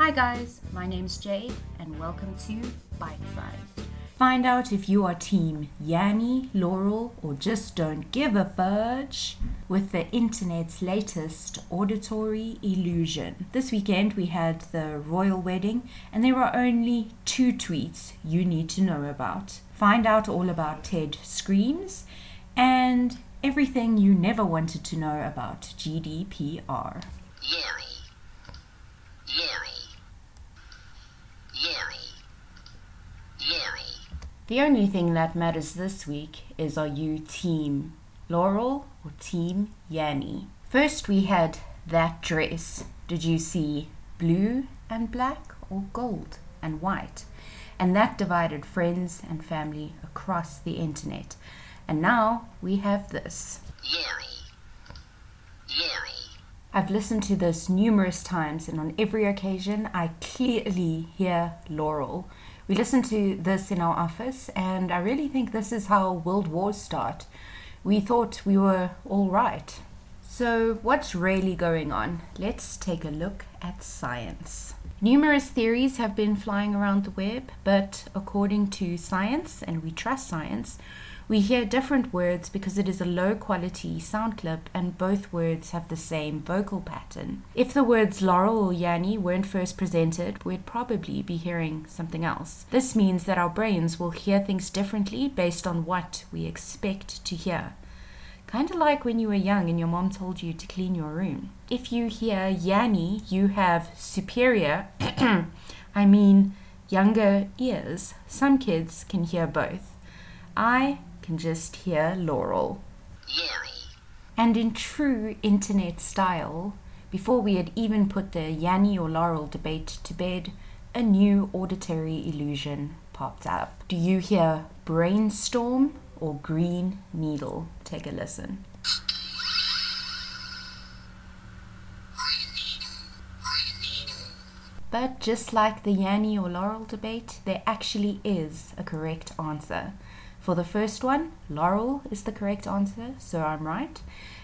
Hi guys, my name's Jade and welcome to Bite Size. Find out if you are team Yanni, Laurel, or just don't give a fudge with the internet's latest auditory illusion. This weekend we had the royal wedding and there are only two tweets you need to know about. Find out all about Ted Screams and everything you never wanted to know about GDPR. The only thing that matters this week is are you team Laurel or team Yanni? First we had that dress. Did you see blue and black or gold and white? And that divided friends and family across the internet. And now we have this. Yeri. Yeri. I've listened to this numerous times, and on every occasion, I clearly hear Laurel. We listened to this in our office, and I really think this is how world wars start. We thought we were all right. So, what's really going on? Let's take a look at science. Numerous theories have been flying around the web, but according to science, and we trust science, we hear different words because it is a low quality sound clip and both words have the same vocal pattern. If the words Laurel or Yanni weren't first presented, we'd probably be hearing something else. This means that our brains will hear things differently based on what we expect to hear. Kind of like when you were young and your mom told you to clean your room. If you hear Yanni, you have superior, I mean younger ears. Some kids can hear both. I can just hear Laurel. Yeri. And in true internet style, before we had even put the Yanni or Laurel debate to bed, a new auditory illusion popped up. Do you hear brainstorm or green needle? Take a listen. But just like the Yanni or Laurel debate, there actually is a correct answer. For the first one, Laurel is the correct answer, so I'm right.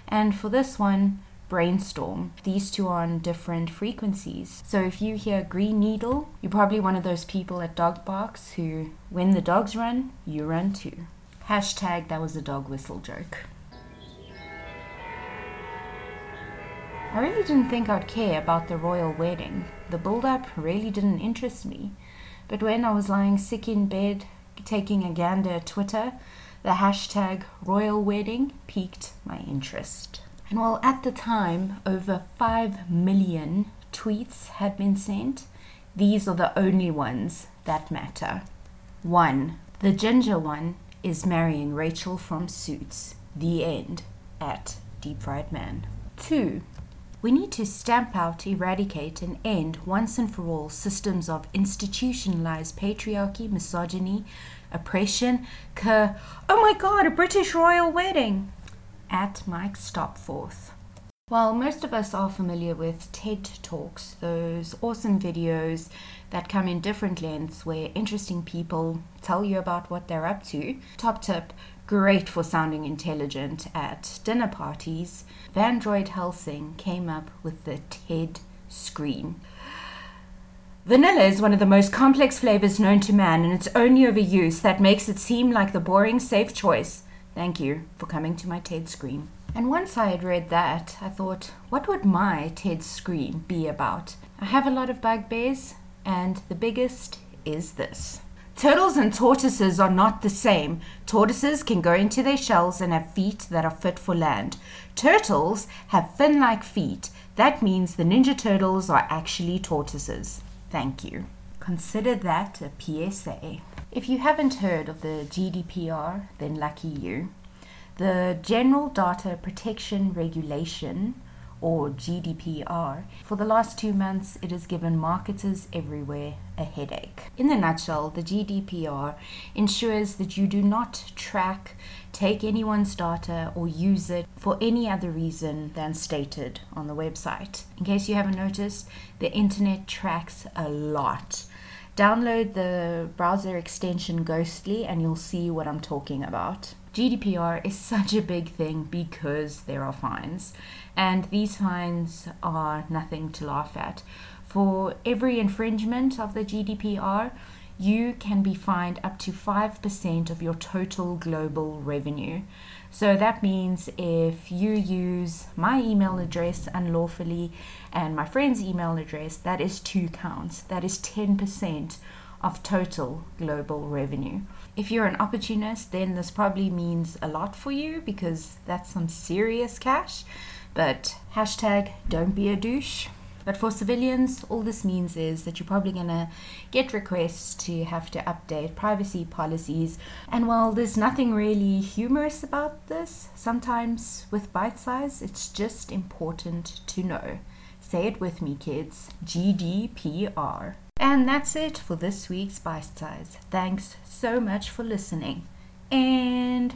And for this one, brainstorm. These two are on different frequencies. So if you hear green needle, you're probably one of those people at dog parks who, when the dogs run, you run too. Hashtag that was a dog whistle joke. I really didn't think I'd care about the royal wedding. The build up really didn't interest me. But when I was lying sick in bed, taking a gander Twitter, the hashtag royal wedding piqued my interest. And while at the time over 5 million tweets had been sent, these are the only ones that matter. 1. The ginger one is marrying Rachel from Suits. The end. At Deep Fried Man. 2. We need to stamp out, eradicate, and end once and for all systems of institutionalized patriarchy, misogyny, oppression, cur. Oh my god, a British royal wedding! At Mike Stopforth. While most of us are familiar with TED Talks, those awesome videos that come in different lengths where interesting people tell you about what they're up to, top tip, great for sounding intelligent at dinner parties, Vandroid Helsing came up with the TED screen. Vanilla is one of the most complex flavors known to man, and it's only overuse that makes it seem like the boring, safe choice. Thank you for coming to my TED screen. And once I had read that, I thought, what would my TED screen be about? I have a lot of bugbears, and the biggest is this. Turtles and tortoises are not the same. Tortoises can go into their shells and have feet that are fit for land. Turtles have fin like feet. That means the Ninja Turtles are actually tortoises. Thank you. Consider that a PSA. If you haven't heard of the GDPR, then lucky you. The General Data Protection Regulation, or GDPR, for the last two months it has given marketers everywhere a headache. In a nutshell, the GDPR ensures that you do not track, take anyone's data, or use it for any other reason than stated on the website. In case you haven't noticed, the internet tracks a lot. Download the browser extension Ghostery and you'll see what I'm talking about. GDPR is such a big thing because there are fines, and these fines are nothing to laugh at. For every infringement of the GDPR, you can be fined up to 5% of your total global revenue. So that means if you use my email address unlawfully and my friend's email address, that is two counts. That is 10% of total global revenue. If you're an opportunist, then this probably means a lot for you because that's some serious cash. But hashtag don't be a douche. But for civilians, all this means is that you're probably going to get requests to have to update privacy policies. And while there's nothing really humorous about this, sometimes with bite size, it's just important to know. Say it with me, kids GDPR. And that's it for this week's Bite Size. Thanks so much for listening. And